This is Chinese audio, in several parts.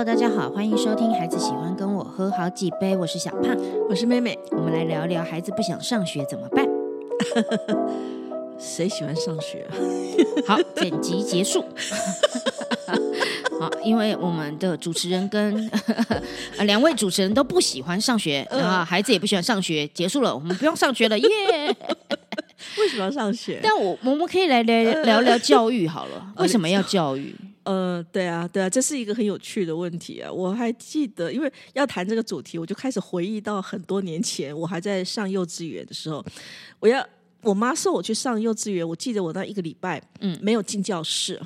Hello，大家好，欢迎收听《孩子喜欢跟我喝好几杯》，我是小胖，我是妹妹。我们来聊聊孩子不想上学怎么办。谁喜欢上学啊？好，剪辑结束。好，因为我们的主持人跟呃两位主持人都不喜欢上学，然后孩子也不喜欢上学，结束了，我们不用上学了，耶！为什么要上学？但我我们可以来聊聊聊教育好了，为什么要教育？呃，对啊，对啊，这是一个很有趣的问题啊！我还记得，因为要谈这个主题，我就开始回忆到很多年前，我还在上幼稚园的时候，我要我妈送我去上幼稚园，我记得我那一个礼拜，嗯，没有进教室，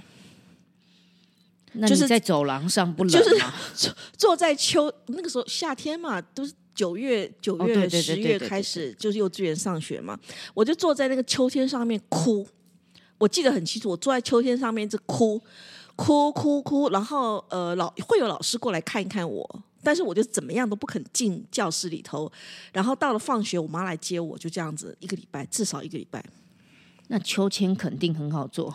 就是在走廊上不冷吗？坐坐在秋那个时候夏天嘛，都是九月、九月、十月开始，就是幼稚园上学嘛，我就坐在那个秋千上面哭，我记得很清楚，我坐在秋千上面一直哭。哭哭哭，然后呃老会有老师过来看一看我，但是我就怎么样都不肯进教室里头。然后到了放学，我妈来接我，就这样子一个礼拜，至少一个礼拜。那秋千肯定很好做。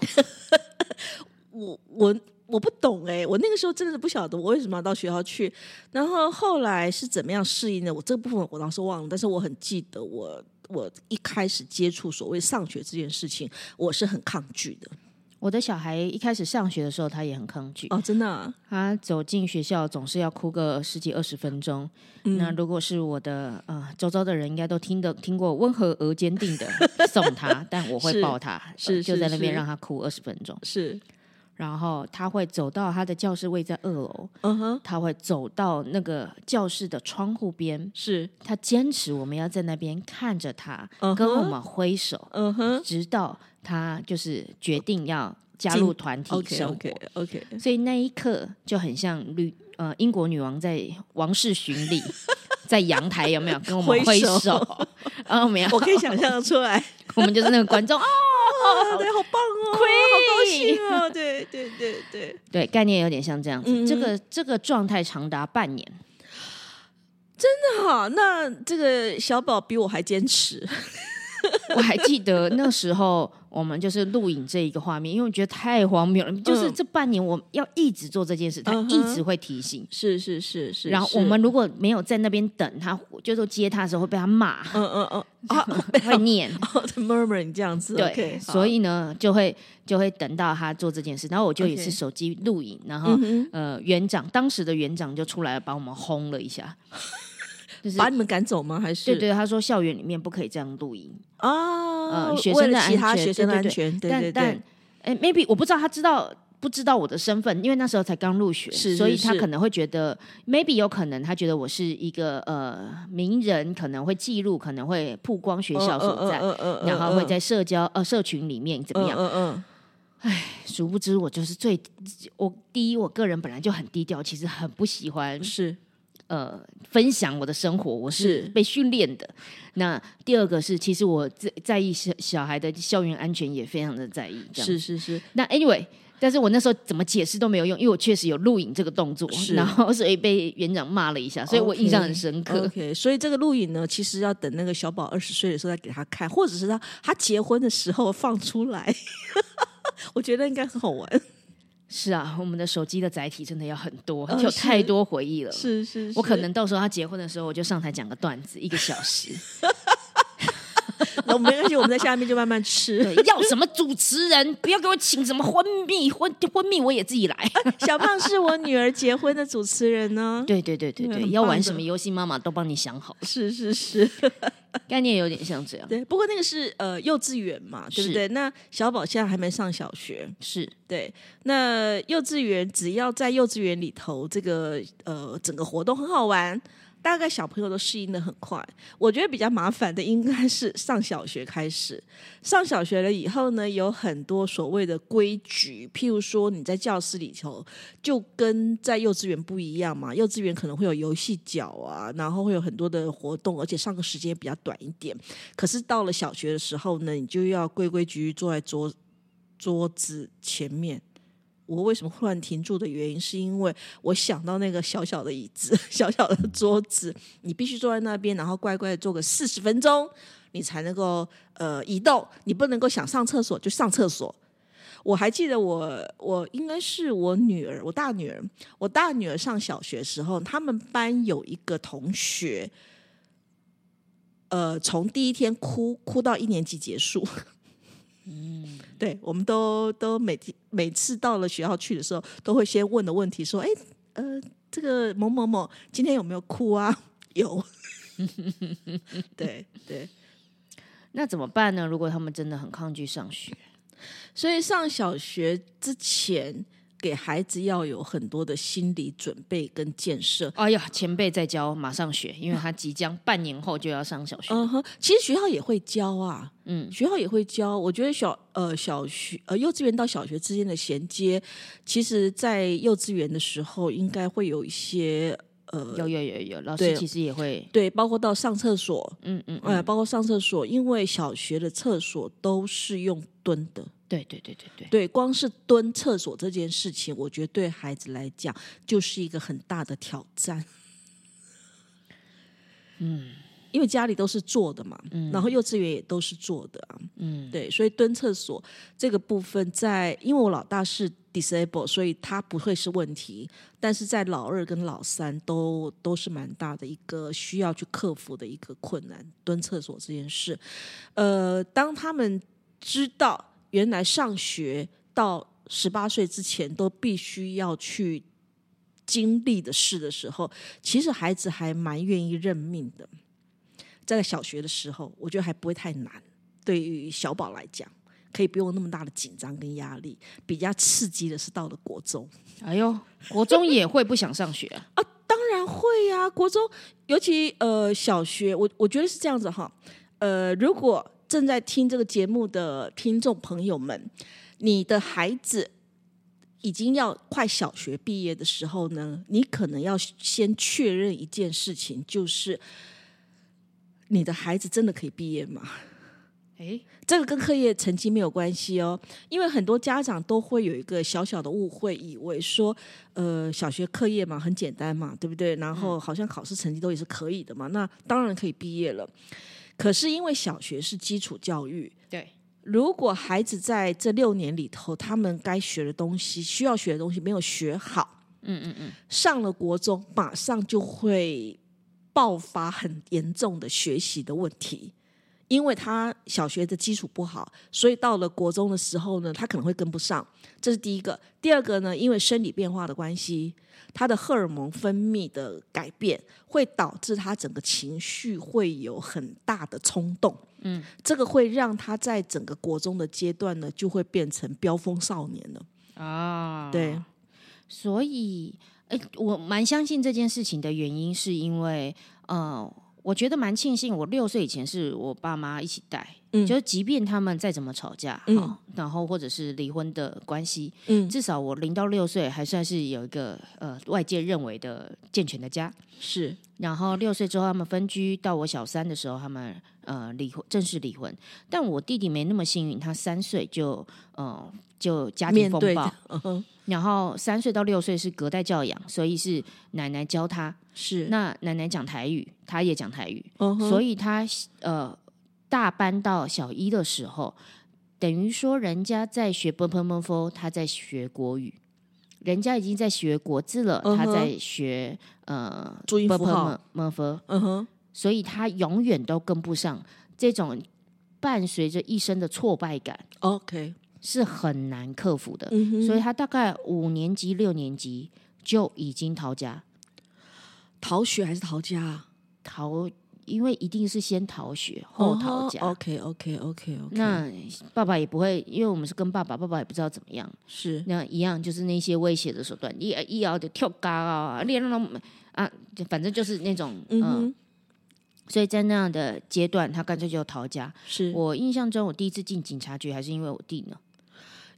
我我我不懂哎，我那个时候真的不晓得我为什么要到学校去。然后后来是怎么样适应的？我这部分我倒是忘了，但是我很记得我我一开始接触所谓上学这件事情，我是很抗拒的。我的小孩一开始上学的时候，他也很抗拒哦，真的。他走进学校总是要哭个十几二十分钟。那如果是我的呃周遭的人，应该都听得听过温和而坚定的 送他，但我会抱他，是就在那边让他哭二十分钟。是，然后他会走到他的教室位在二楼，嗯哼，他会走到那个教室的窗户边，是他坚持我们要在那边看着他，跟我们挥手，嗯哼，直到。他就是决定要加入团体生活，OK，所以那一刻就很像女呃英国女王在王室巡礼，在阳台有没有？跟我们挥手？啊，没有，我可以想象出来，我们就是那个观众啊，对，好棒哦，好高兴哦，对对对对。对，概念有点像这样子，这个这个状态长达半年，真的哈，那这个小宝比我还坚持。我还记得那时候，我们就是录影这一个画面，因为我觉得太荒谬了。就是这半年，我要一直做这件事，他一直会提醒。是是是是。然后我们如果没有在那边等他，就是接他的时候会被他骂。嗯嗯嗯，啊，会念，murmur 这样子。对，所以呢，就会就会等到他做这件事，然后我就也是手机录影，然后呃，园长当时的园长就出来把我们轰了一下。把你们赶走吗？还是？对对，他说校园里面不可以这样录音。啊，呃，学生的其他学生的安全对，但但哎，maybe 我不知道他知道不知道我的身份，因为那时候才刚入学，所以他可能会觉得 maybe 有可能他觉得我是一个呃名人，可能会记录，可能会曝光学校所在，然后会在社交呃社群里面怎么样？嗯嗯，哎，殊不知我就是最我第一，我个人本来就很低调，其实很不喜欢是。呃，分享我的生活，我是被训练的。那第二个是，其实我在在意小小孩的校园安全，也非常的在意。是是是。那 anyway，但是我那时候怎么解释都没有用，因为我确实有录影这个动作，然后所以被园长骂了一下，所以我印象很深刻。OK，所以这个录影呢，其实要等那个小宝二十岁的时候再给他看，或者是他他结婚的时候放出来，我觉得应该很好玩。是啊，我们的手机的载体真的要很多，有太多回忆了。是是，我可能到时候他结婚的时候，我就上台讲个段子，一个小时。那没关系，我们在下面就慢慢吃。要什么主持人？不要给我请什么婚蜜婚婚蜜，我也自己来。小胖是我女儿结婚的主持人呢。对对对对对，要玩什么游戏，妈妈都帮你想好。是是是，概念有点像这样。对，不过那个是呃幼稚园嘛，对不对？那小宝现在还没上小学，是对。那幼稚园只要在幼稚园里头，这个呃整个活动很好玩。大概小朋友都适应的很快，我觉得比较麻烦的应该是上小学开始。上小学了以后呢，有很多所谓的规矩，譬如说你在教室里头就跟在幼稚园不一样嘛。幼稚园可能会有游戏角啊，然后会有很多的活动，而且上课时间比较短一点。可是到了小学的时候呢，你就要规规矩矩坐在桌桌子前面。我为什么忽然停住的原因，是因为我想到那个小小的椅子、小小的桌子，你必须坐在那边，然后乖乖的坐个四十分钟，你才能够呃移动。你不能够想上厕所就上厕所。我还记得我我应该是我女儿，我大女儿，我大女儿上小学时候，他们班有一个同学，呃，从第一天哭哭到一年级结束。嗯，对，我们都都每天每次到了学校去的时候，都会先问的问题说：“哎，呃，这个某某某今天有没有哭啊？” 有。对对，那怎么办呢？如果他们真的很抗拒上学？所以上小学之前，给孩子要有很多的心理准备跟建设。哎呀，前辈在教，马上学，因为他即将半年后就要上小学。嗯哼，其实学校也会教啊，嗯，学校也会教。我觉得小呃小学呃幼稚园到小学之间的衔接，其实在幼稚园的时候应该会有一些。呃，有有有有，老师其实也会对，包括到上厕所，嗯嗯，哎，包括上厕所，因为小学的厕所都是用蹲的，对对对对对，对，光是蹲厕所这件事情，我觉得对孩子来讲就是一个很大的挑战，嗯。因为家里都是做的嘛，嗯。然后幼稚园也都是做的啊，嗯，对，所以蹲厕所这个部分，在因为我老大是 disable，所以他不会是问题，但是在老二跟老三都都是蛮大的一个需要去克服的一个困难，蹲厕所这件事。呃，当他们知道原来上学到十八岁之前都必须要去经历的事的时候，其实孩子还蛮愿意认命的。在小学的时候，我觉得还不会太难。对于小宝来讲，可以不用那么大的紧张跟压力。比较刺激的是到了国中，哎呦，国中也会不想上学啊？当然会呀！国中，尤其呃小学，我我觉得是这样子哈。呃，如果正在听这个节目的听众朋友们，你的孩子已经要快小学毕业的时候呢，你可能要先确认一件事情，就是。你的孩子真的可以毕业吗？诶，这个跟课业成绩没有关系哦，因为很多家长都会有一个小小的误会，以为说，呃，小学课业嘛很简单嘛，对不对？然后好像考试成绩都也是可以的嘛，那当然可以毕业了。可是因为小学是基础教育，对，如果孩子在这六年里头，他们该学的东西、需要学的东西没有学好，嗯嗯嗯，上了国中马上就会。爆发很严重的学习的问题，因为他小学的基础不好，所以到了国中的时候呢，他可能会跟不上。这是第一个。第二个呢，因为生理变化的关系，他的荷尔蒙分泌的改变会导致他整个情绪会有很大的冲动。嗯，这个会让他在整个国中的阶段呢，就会变成飙风少年了。啊，对，所以。哎，我蛮相信这件事情的原因，是因为，呃，我觉得蛮庆幸，我六岁以前是我爸妈一起带，嗯，就是即便他们再怎么吵架，嗯，然后或者是离婚的关系，嗯，至少我零到六岁还算是有一个呃外界认为的健全的家，是。然后六岁之后他们分居，到我小三的时候他们呃离婚，正式离婚。但我弟弟没那么幸运，他三岁就呃就家庭风暴。然后三岁到六岁是隔代教养，所以是奶奶教他。是那奶奶讲台语，他也讲台语。所以他呃大班到小一的时候，等于说人家在学 b p m f，他在学国语；人家已经在学国字了，他在学呃注音符号 m f。嗯哼，所以他永远都跟不上这种伴随着一生的挫败感。OK。是很难克服的，所以他大概五年级、六年级就已经逃家，逃学还是逃家？逃，因为一定是先逃学后逃家。OK，OK，OK，OK。那爸爸也不会，因为我们是跟爸爸，爸爸也不知道怎么样。是那一样，就是那些威胁的手段，一一摇就跳高啊，练那种啊，反正就是那种嗯。所以在那样的阶段，他干脆就逃家。是我印象中，我第一次进警察局还是因为我弟呢。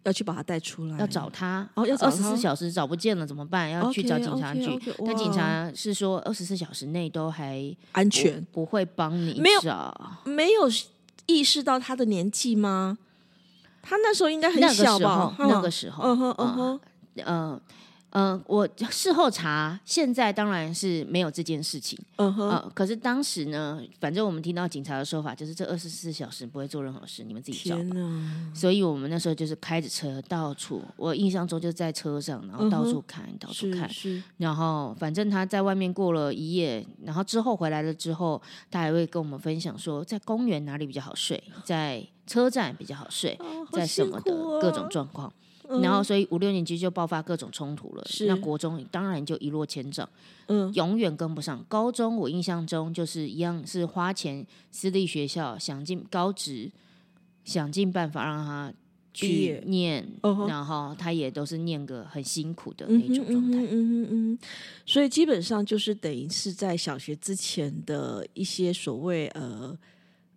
要去把他带出来，要找他，哦，要二十四小时找不见了怎么办？要去找警察局，但警察是说二十四小时内都还安全，不会帮你找。没有意识到他的年纪吗？他那时候应该很小吧？那个时候，嗯哼，嗯哼，嗯，我事后查，现在当然是没有这件事情。嗯哼，呃，可是当时呢，反正我们听到警察的说法，就是这二十四小时不会做任何事，你们自己找吧。所以我们那时候就是开着车到处，我印象中就在车上，然后到处看，到处看。是是，然后反正他在外面过了一夜，然后之后回来了之后，他还会跟我们分享说，在公园哪里比较好睡，在车站比较好睡，在什么的各种哦状况。嗯然后，所以五六年级就爆发各种冲突了。是那国中当然就一落千丈，嗯永远跟不上。高中我印象中就是一样是花钱私立学校，想尽高职，想尽办法让他去念，然后他也都是念个很辛苦的嗯那种状态。哼嗯哼嗯哼嗯哼，所以基本上就是等于是在小学之前的一些所谓呃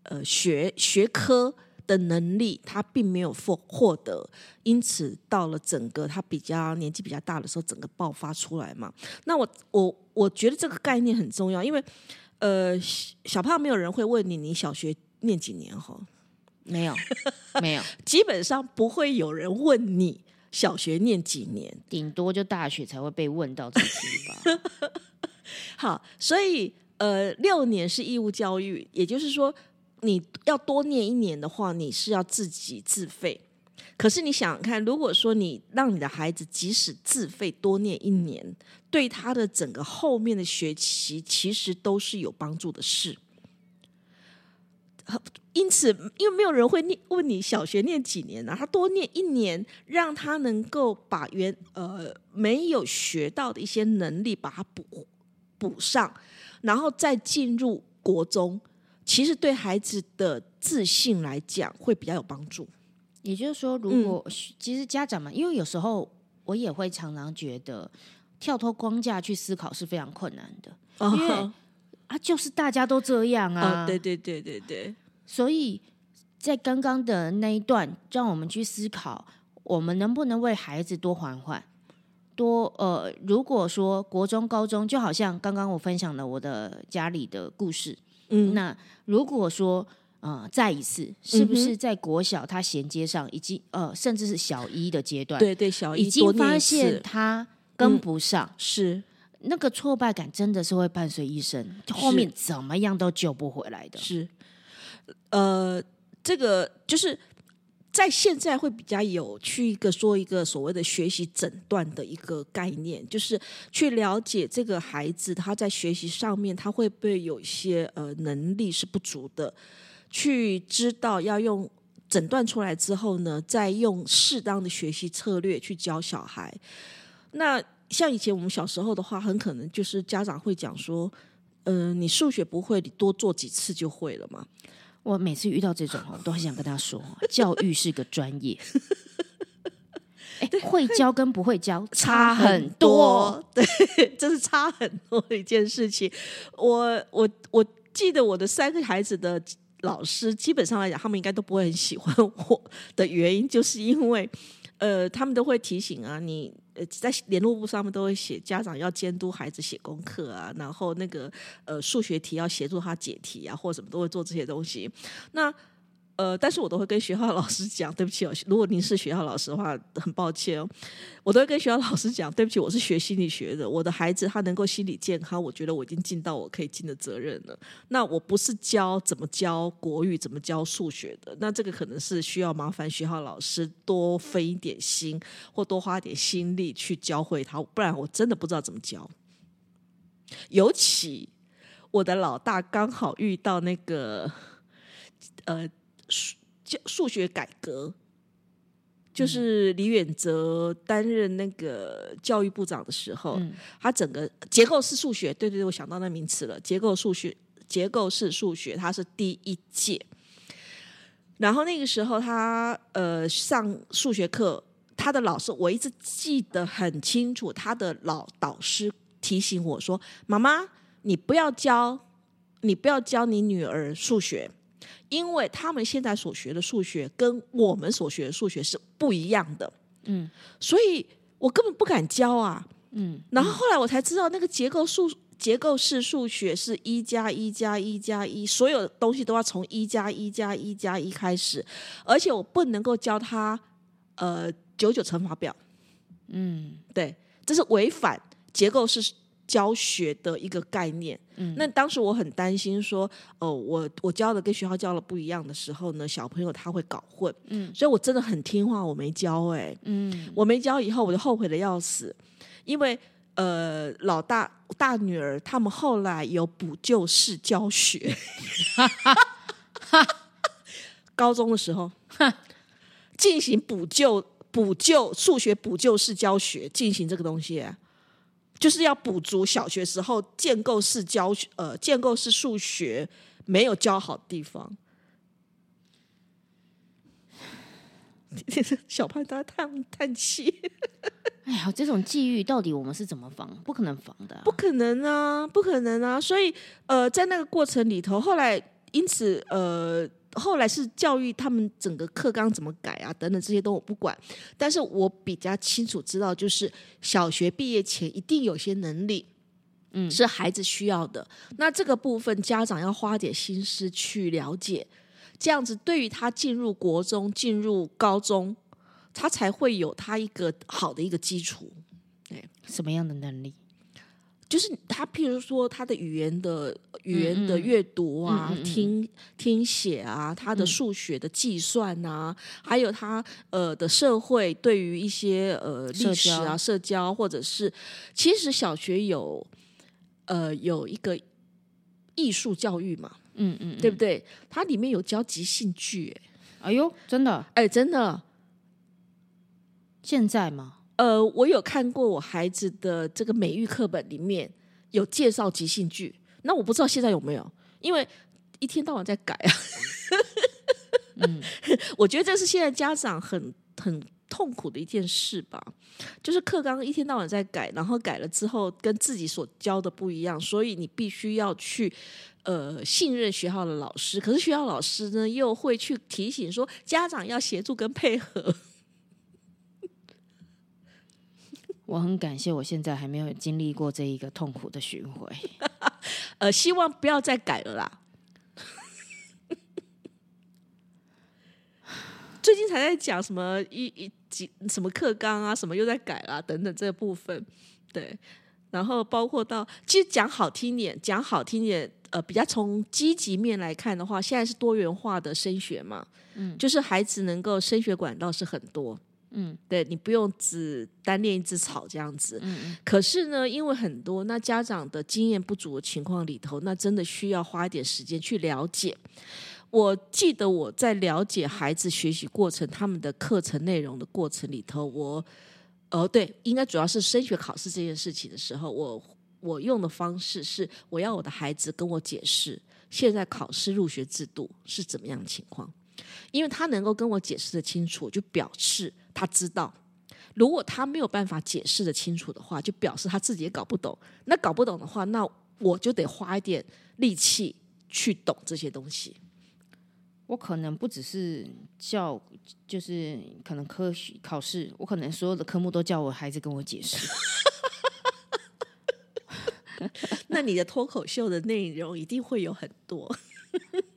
呃学学科的能力，他并没有获获得，因此到了整个他比较年纪比较大的时候，整个爆发出来嘛。那我我我觉得这个概念很重要，因为呃小小胖没有人会问你你小学念几年哈，没有，没有，基本上不会有人问你小学念几年。顶多就大学才会被问到这题吧。好，所以呃，六年是义务教育，也就是说，你要多念一年的话，你是要自己自费。可是你想想看，如果说你让你的孩子即使自费多念一年，对他的整个后面的学习其实都是有帮助的事。因此，因为没有人会念问你小学念几年啊，他多念一年，让他能够把原呃没有学到的一些能力把它补补上，然后再进入国中，其实对孩子的自信来讲会比较有帮助。也就是说，如嗯果、其实家长们，因为有时候我也会常常觉得跳脱框架去思考是非常困难的。因为哦啊，就是大家都这样啊，哦，对对对对对，所以在刚刚的那一段，让我们去思考，我们能不能为孩子多缓缓，多呃，如果说国中、高中，就好像刚刚我分享了我的家里的故事，嗯，那如果说呃再一次，是不嗯是在国小他衔接上，已经呃，甚至是小一的阶段，对对，小已一已经发现他跟不上，是那个挫败感真的是会伴随一生，后面怎么样都救不回来的。是，呃，这个就是在现在会比较有去一个说一个所谓的学习诊断的一个概念，就是去了解这个孩子他在学习上面他会不会有一些呃能力是不足的，去知道要用。诊断出来之后呢，再用适当的学习策略去教小孩。那像以前我们小时候的话，很可能就是家长会讲说，嗯、你数学不会，你多做几次就会了嘛。我每次遇到这种，我 都很想跟他说，教育是个专业。哎，会教跟不会教 差很多。，对，这是差很多的一件事情。我我我记得我的三个孩子的老师，基本上来讲，他们应该都不会很喜欢我的原因，就是因为呃，他们都会提醒啊，你呃在联络簿上面都会写家长要监督孩子写功课啊，然后那个呃数学题要协助他解题啊，或者什么都会做这些东西。那呃，但是我都会跟学校老师讲，对不起哦，如果您是学校老师的话，很抱歉哦，我都会跟学校老师讲，对不起，我是学心理学的，我的孩子他能够心理健康，我觉得我已经尽到我可以尽的责任了。那我不是教怎么教国语，怎么教数学的，那这个可能是需要麻烦学校老师多分一点心，或多花点心力去教会他，不然我真的不知道怎么教。尤其我的老大刚好遇到那个呃数教数学改革，就是李远哲担任那个教育部长的时候，嗯他整个结构式数学，对对对，我想到那名词了，结构数学，结构式数学，它是第一届。然后那个时候他呃上数学课，他的老师我一直记得很清楚，他的老导师提醒我说：“妈妈，你不要教，你不要教你女儿数学，因为他们现在所学的数学跟我们所学的数学是不一样的。”嗯所以我根本不敢教啊。嗯，然后后来我才知道，那个结构数结构式数学是一加一加一加一，所有东西都要从一加一加一加一开始，而且我不能够教他呃九九乘法表。嗯，对，这是违反结构式教学的一个概念。嗯，那当时我很担心说，哦，我我教的跟学校教的不一样的时候呢，小朋友他会搞混。嗯，所以我真的很听话，我没教。哎，嗯，我没教以后，我就后悔的要死，因为呃，老大大女儿他们后来有补救式教学。高中的时候，进行补救、补救数学补救式教学，进行这个东西，就是要补足小学时候建构式教学，呃，建构式数学没有教好的地方。小潘他叹叹气，哎呀，这种际遇到底我们是怎么防？不可能防的，不可能啊，不可能啊！所以，呃，在那个过程里头，后来因此，呃。后来是教育他们整个课纲怎么改啊，等等这些都我不管，但是我比较清楚知道，就是小学毕业前一定有些能力，嗯，是孩子需要的。那这个部分家长要花点心思去了解，这样子对于他进入国中、进入高中，他才会有他一个好的一个基础。对，什么样的能力？就是他，譬如说他的语言的语言的阅读啊，听听写啊，他的数学的计算啊，还有他呃的社会对于一些呃历史啊、社交，或者是其实小学有呃有一个艺术教育嘛，嗯嗯，对不对？它里面有教即兴剧，哎呦，真的，哎，真的，现在吗？呃，我有看过我孩子的这个美育课本里面有介绍即兴剧，那我不知道现在有没有，因为一天到晚在改啊。嗯，我觉得这是现在家长很很痛苦的一件事吧，就是课纲一天到晚在改，然后改了之后跟自己所教的不一样，所以你必须要去呃信任学校的老师，可是学校老师呢又会去提醒说家长要协助跟配合。我很感谢，我现在还没有经历过这一个痛苦的巡回。呃，希望不要再改了啦。最近才在讲什么一一几什么课纲啊，什么又在改啦，等等这部分。对，然后包括到其实讲好听点，讲好听点，呃，比较从积极面来看的话，现在是多元化的升学嘛，嗯，就是孩子能够升学管道是很多。嗯，对你不用只单练一只草这样子。嗯嗯。可是呢，因为很多那家长的经验不足的情况里头，那真的需要花一点时间去了解。我记得我在了解孩子学习过程、他们的课程内容的过程里头，我，哦，对，应该主要是升学考试这件事情的时候，我我用的方式是，我要我的孩子跟我解释现在考试入学制度是怎么样的情况，因为他能够跟我解释的清楚，就表示。他知道，如果他没有办法解释的清楚的话，就表示他自己也搞不懂。那搞不懂的话，那我就得花一点力气去懂这些东西。我可能不只是教，就是可能科学考试，我可能所有的科目都叫我孩子跟我解释。那你的脱口秀的内容一定会有很多。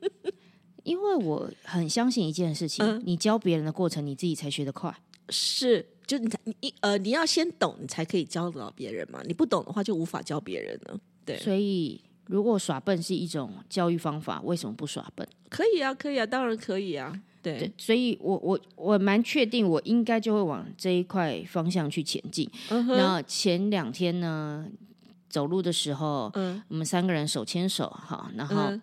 因为我很相信一件事情，你教别人的过程，你自己才学得快。是，就你你呃，你要先懂，你才可以教得到别人嘛。你不懂的话，就无法教别人了。对，所以如果耍笨是一种教育方法，为什么不耍笨？可以啊，可以啊，当然可以啊。对，所以我我我蛮确定，我应该就会往这一块方向去前进。那前两天呢，走路的时候，嗯，我们三个人手牵手，哈，然后。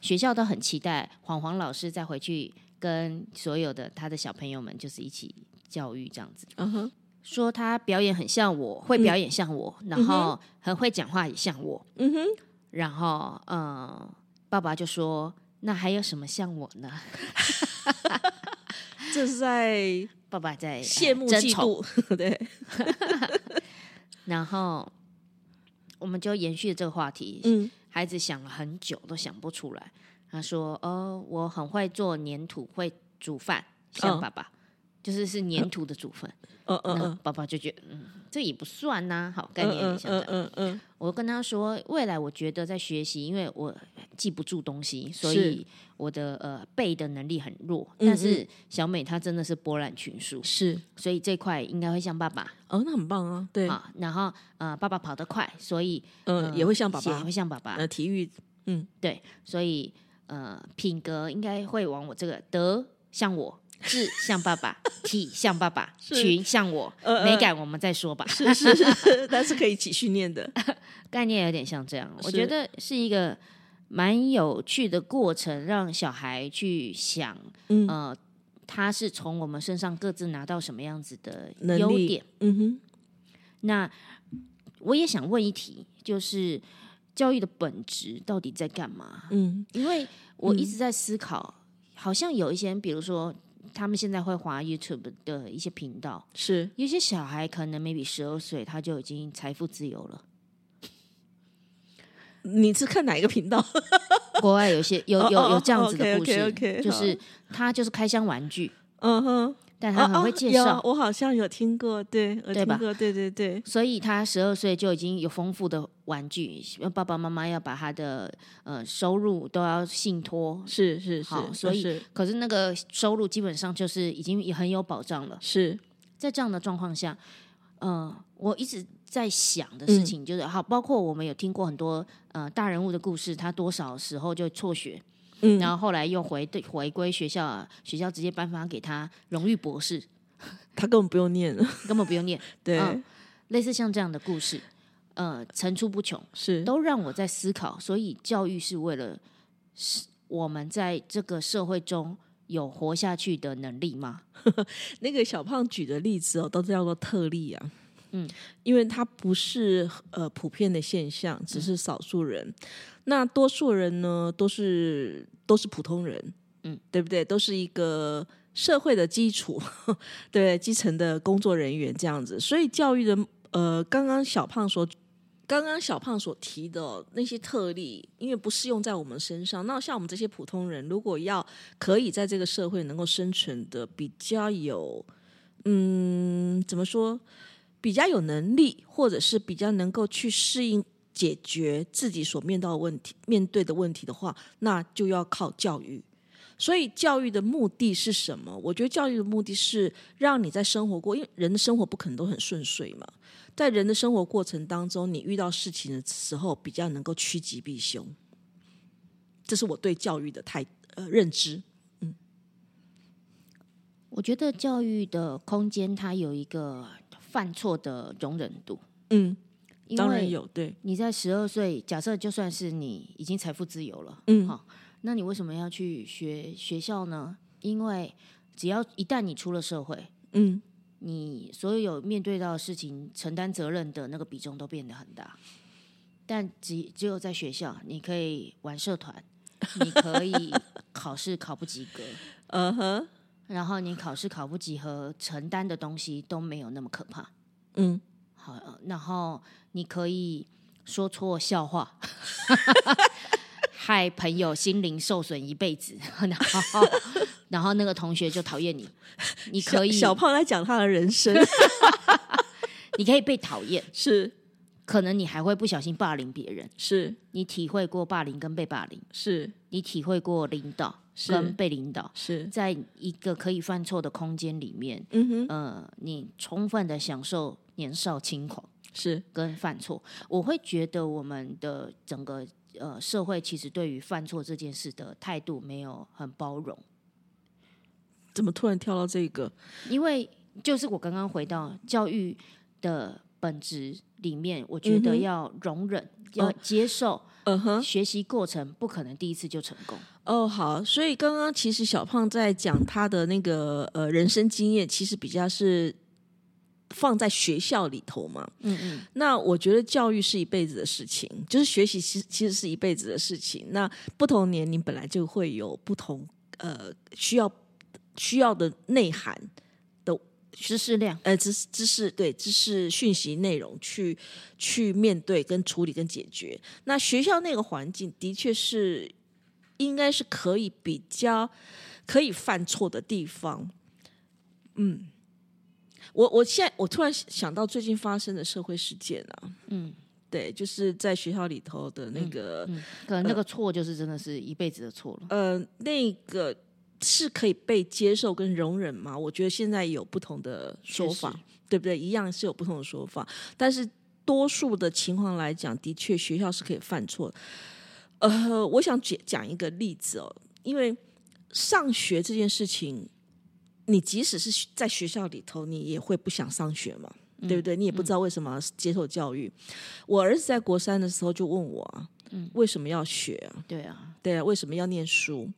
学校都很期待黄黄老师再回去跟所有的他的小朋友们，就是一起教育这样子。嗯哼，说他表演很像我，会表演像我，然后很会讲话也像我。嗯哼，然后嗯，爸爸就说：“那还有什么像我呢？” 这是在 爸爸在羡慕嫉妒，对。然后我们就延续这个话题。嗯。孩子想了很久都想不出来。他说：“哦，我很会做粘土，会煮饭，像爸爸。”就是是粘土的煮饭。嗯嗯那爸爸就觉得，嗯，这也不算呐、好，概念也像这样。嗯嗯我跟他说，未来我觉得在学习，因为我记不住东西，所以我的呃背的能力很弱。嗯但是小美她真的是波澜群书，是所以这块应该会像爸爸哦，那很棒啊，对，啊。然后呃，爸爸跑得快，所以嗯，呃也会像爸爸也爸会像爸爸。呃体育，嗯对，所以呃，品格应该会往我这个德像我。智像爸爸，体 像爸爸，群像我，美感我们再说吧。是是是，但 是可以一起训练的，概念有点像这样，我觉得是一个蛮有趣的过程，让小孩去想，嗯呃，他是从我们身上各自拿到什么样子的优点。嗯哼，那我也想问一题，就是教育的本质到底在干嘛？嗯因为我一直在思考，好像有一些人，比如说他们现在会划 YouTube 的一些频道，是有些小孩可能 maybe 十二岁他就已经财富自由了。你是看哪一个频道？国外有些有有有这样子的故事就是他就是开箱玩具，嗯哼，但他很会介哦哦绍，我好像有听过，对，我听过，对对对，所以他十二岁就已经有丰富的玩具，爸爸妈妈要把他的呃收入都要信托，是是是好，所以是。可是那个收入基本上就是已经也很有保障了。是。在这样的状况下，呃，我一直在想的事嗯情就是，好，包括我们有听过很多呃大人物的故事，他多少时候就辍学，嗯然后后来又回对回归学校啊，学校直接颁发给他荣誉博士，他根本不用念了，根本不用念，对，嗯类似像这样的故事，呃，层出不穷，是都让我在思考。所以教育是为了是我们在这个社会中有活下去的能力吗？那个小胖举的例子哦，都叫做特例啊。嗯，因为它不是呃普遍的现象，只是少数人。那多数人呢，都是都是普通人，嗯，对不对？都是一个社会的基础，对基层的工作人员这样子。所以教育的呃，刚刚小胖所刚刚小胖所提的哦、那些特例，因为不适用在我们身上。那像我们这些普通人，如果要可以在这个社会能够生存的比较有，嗯，怎么说？比较有能力，或者是比较能够去适应、解决自己所面到的问题、面对的问题的话，那就要靠教育。所以，教育的目的是什么？我觉得教育的目的是让你在生活过，因为人的生活不可能都很顺遂嘛。在人的生活过程当中，你遇到事情的时候，比较能够趋吉避凶。这是我对教育的态呃认知。嗯我觉得教育的空间它有一个犯错的容忍度，嗯，因为当然有，对，你在十二岁，假设就算是你已经财富自由了，嗯好，那你为什么要去学学校呢？因为只要一旦你出了社会，嗯，你所有面对到的事情，承担责任的那个比重都变得很大。但只只有在学校，你可以玩社团，你可以 考试考不及格，嗯哼，然后你考试考不及格，承担的东西都没有那么可怕。嗯，好，呃然后你可以说错笑话，害朋友心灵受损一辈子，然后然后那个同学就讨厌你，你可以小小胖在讲他的人生，你可以被讨厌，是。可能你还会不小心霸凌别人。是。你体会过霸凌跟被霸凌，是。你体会过领导是跟被领导，是，在一个可以犯错的空间里面，嗯哼，呃，你充分的享受年少轻狂是。跟犯错。我会觉得我们的整个呃社会其实对于犯错这件事的态度没有很包容，怎么突然跳到这个？因为就是我刚刚回到教育的本质里面，我觉得要容忍，要接受。嗯哼，学习过程不可能第一次就成功。哦，好，所以刚刚其实小胖在讲他的那个呃人生经验，其实比较是放在学校里头嘛。嗯嗯，那我觉得教育是一辈子的事情，就是学习其实其实是一辈子的事情。那不同年龄本来就会有不同呃需要需要的内涵，知识量。呃知识知识对知识讯息内容去去面对跟处理跟解决。那学校那个环境的确是应该是可以比较可以犯错的地方。嗯，我我现在我突然想到最近发生的社会事件啊，嗯，对，就是在学校里头的那个，可能那个错就是真的是一辈子的错了。呃，那个是可以被接受跟容忍吗？我觉得现在有不同的说法，对不对？一样是有不同的说法，但是多数的情况来讲，的确学校是可以犯错。呃，我想讲讲一个例子哦，因为上学这件事情。你即使是在学校里头，你也会不想上学嘛，对不对？你也不知道为什么接受教育。我儿子在国三的时候就问我啊，为什么要学啊？对啊，对啊，为什么要念书？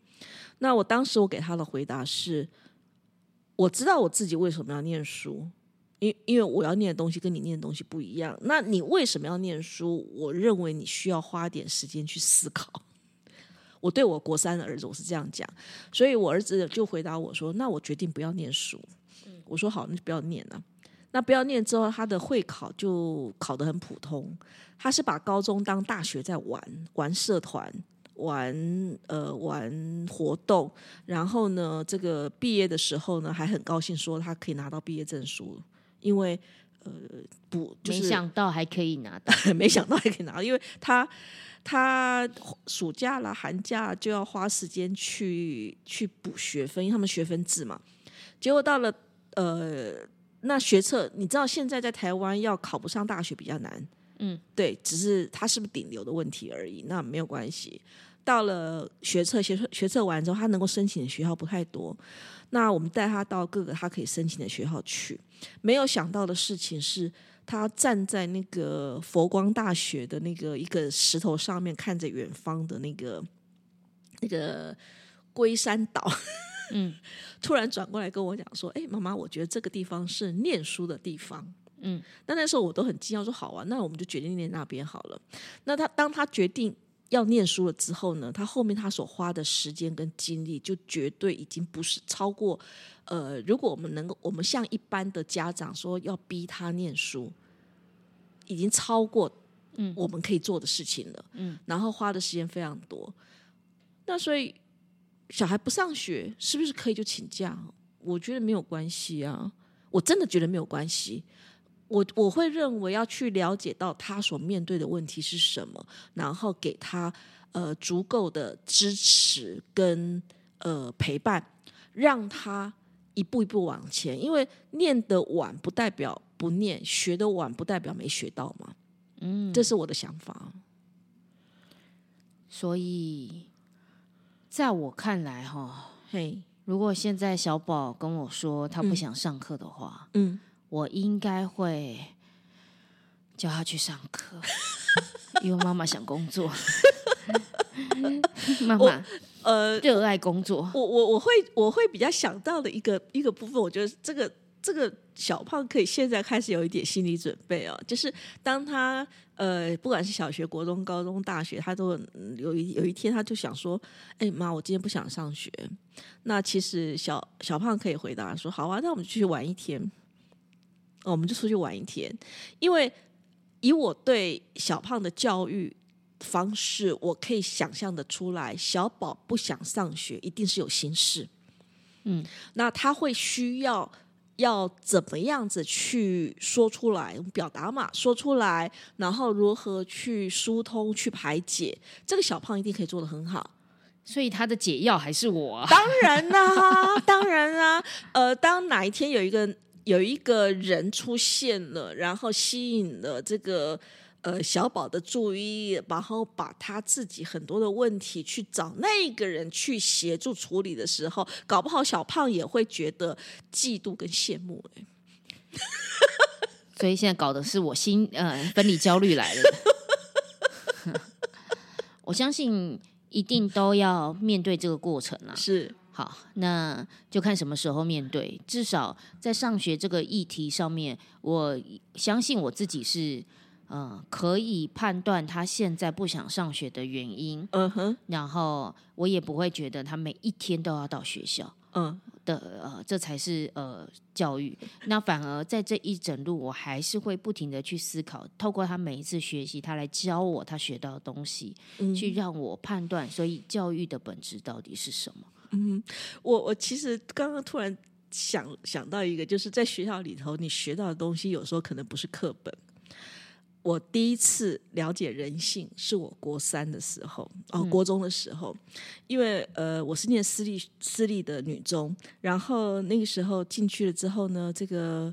那我当时我给他的回答是：我知道我自己为什么要念书，因因为我要念的东西跟你念的东西不一样。那你为什么要念书？我认为你需要花点时间去思考。我对我国三的儿子我是这样讲，所以我儿子就回答我说：“那我决定不要念书。”我说：“好，那就不要念了。”那不要念之后，他的会考就考得很普通。他是把高中当大学在玩，玩社团，玩呃玩活动，然后呢，这个毕业的时候呢，还很高兴说他可以拿到毕业证书，因为呃不，没想到还可以拿到，没想到还可以拿到，因为他。他暑假了、寒假就要花时间去去补学分，因为他们学分制嘛。结果到了呃，那学测，你知道现在在台湾要考不上大学比较难，嗯，对，只是他是不是顶流的问题而已，那没有关系。到了学测，学测学测完之后，他能够申请的学校不太多，那我们带他到各个他可以申请的学校去。没有想到的事情是。他站在那个佛光大学的那个一个石头上面，看着远方的那个那个龟山岛，嗯，突然转过来跟我讲说：“哎，妈妈，我觉得这个地方是念书的地方。”嗯，那那时候我都很惊讶，说：“好啊，那我们就决定念那边好了。”那他当他决定要念书了之后呢，他后面他所花的时间跟精力，就绝对已经不是超过。呃，如果我们能够，我们像一般的家长说要逼他念书，已经超过嗯我们可以做的事情了，嗯，然后花的时间非常多。那所以小孩不上学，是不是可以就请假？我觉得没有关系啊，我真的觉得没有关系。我我会认为要去了解到他所面对的问题是什么，然后给他呃足够的支持跟呃陪伴，让他。一步一步往前，因为念得晚不代表不念，学得晚不代表没学到嘛。嗯，这是我的想法。所以，在我看来，哈，嘿，如果现在小宝跟我说他不想上课的话，嗯，我应该会叫他去上课，因为妈妈想工作。妈妈。呃，热爱工作，我我我会我会比较想到的一个一个部分，我觉得这个这个小胖可以现在开始有一点心理准备哦，就是当他呃不管是小学、国中、高中、大学，他都有一有一天他就想说，哎妈，我今天不想上学。那其实小小胖可以回答说，好啊，那我们继续玩一天，我们就出去玩一天，因为以我对小胖的教育。方式我可以想象的出来，小宝不想上学，一定是有心事。嗯，那他会需要要怎么样子去说出来，表达嘛，说出来，然后如何去疏通、去排解，这个小胖一定可以做的很好。所以他的解药还是我，当然啦，当然啦。呃，当哪一天有一个有一个人出现了，然后吸引了这个。呃，小宝的注意，然后把他自己很多的问题去找那个人去协助处理的时候，搞不好小胖也会觉得嫉妒跟羡慕哎。所以现在搞的是我心呃分离焦虑来了。我相信一定都要面对这个过程啊。是好，那就看什么时候面对。至少在上学这个议题上面，我相信我自己是。呃，可以判断他现在不想上学的原因。嗯哼，然后我也不会觉得他每一天都要到学校。嗯的呃，这才是呃教育。那反而在这一整路，我还是会不停的去思考，透过他每一次学习，他来教我他学到的东西，去让我判断。所以教育的本质到底是什么？嗯，我我其实刚刚突然想想到一个，就是在学校里头，你学到的东西有时候可能不是课本。我第一次了解人性是我国三的时候，哦，国中的时候，因为呃，我是念私立私立的女中，然后那个时候进去了之后呢，这个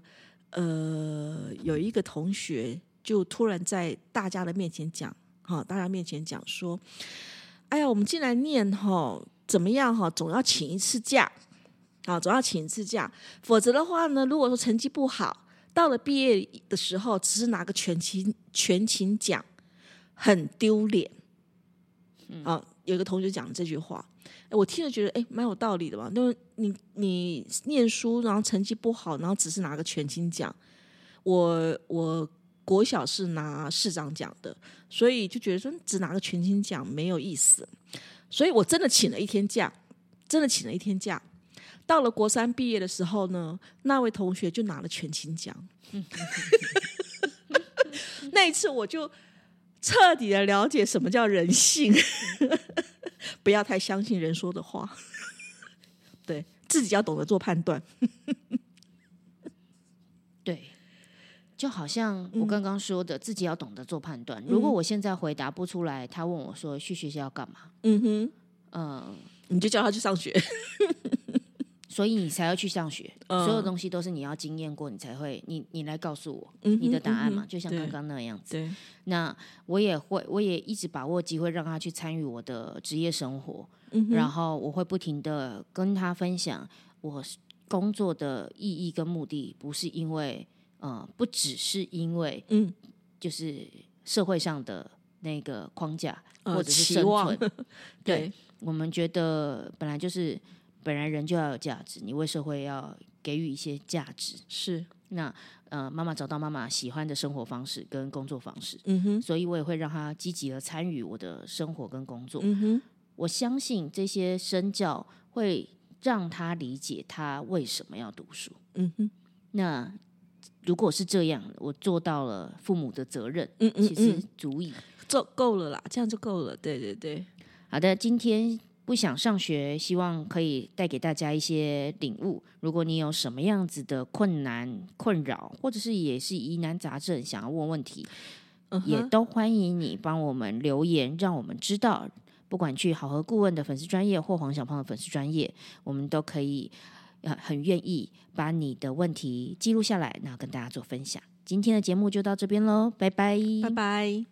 呃，有一个同学就突然在大家的面前讲，哈，大家面前讲说，哎呀，我们进来念哈，怎么样哈，总要请一次假，啊，总要请一次假，否则的话呢，如果说成绩不好。到了毕业的时候，只是拿个全勤全勤奖，很丢脸。啊，有个同学讲这句话，我听了觉得哎，蛮有道理的嘛。因为你你念书，然后成绩不好，然后只是拿个全勤奖。我我国小是拿市长奖的，所以就觉得说只拿个全勤奖没有意思。所以我真的请了一天假，真的请了一天假。到了国三毕业的时候呢，那位同学就拿了全勤奖。那一次我就彻底的了解什么叫人性，不要太相信人说的话，对自己要懂得做判断。对，就好像我刚刚说的，自己要懂得做判断。如果我现在回答不出来，他问我说去学校要干嘛？嗯哼，嗯，你就叫他去上学。所以你才要去上学，所有东西都是你要经验过，你才会，你你来告诉我你的答案嘛，就像刚刚那样子。那我也会，我也一直把握机会让他去参与我的职业生活，然后我会不停的跟他分享我工作的意义跟目的，不是因为，呃，不只是因为，嗯，就是社会上的那个框架或者是生存，对我们觉得本来就是。本来人就要有价值，你为社会要给予一些价值。是，那呃，妈妈找到妈妈喜欢的生活方式跟工作方式，嗯哼，所以我也会让她积极的参与我的生活跟工作。嗯哼，我相信这些身教会让他理解他为什么要读书。嗯哼，那如果是这样，我做到了父母的责任，嗯嗯，其实足以做够了啦，这样就够了。对对对，好的，今天。不想上学，希望可以带给大家一些领悟。如果你有什么样子的困难、困扰，或者是也是疑难杂症，想要问问题，也都欢迎你帮我们留言，让我们知道。不管去好和顾问的粉丝专业或黄小胖的粉丝专业，我们都可以呃很愿意把你的问题记录下来，然后跟大家做分享。今天的节目就到这边喽，拜拜，拜拜。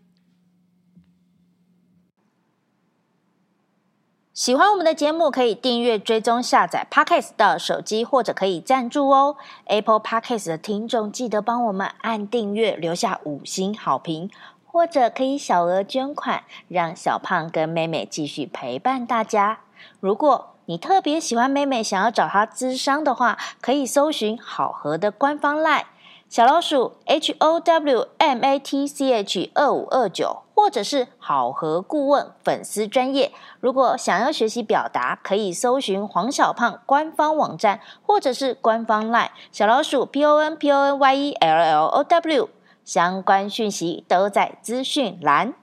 喜欢我们的节目，可以订阅、追踪、下载 Podcast 的手机，或者可以赞助哦。Apple Podcast 的听众记得帮我们按订阅，留下五星好评，或者可以小额捐款，让小胖跟妹妹继续陪伴大家。如果你特别喜欢妹妹，想要找她咨商的话，可以搜寻好合的官方 LINE 小老鼠 H O W M A T C H 二五二九。或者是好和顾问粉丝专业，如果想要学习表达，可以搜寻黄小胖官方网站，或者是官方 LINE 小老鼠 P O N P O N Y E L L O W，相关讯息都在资讯栏。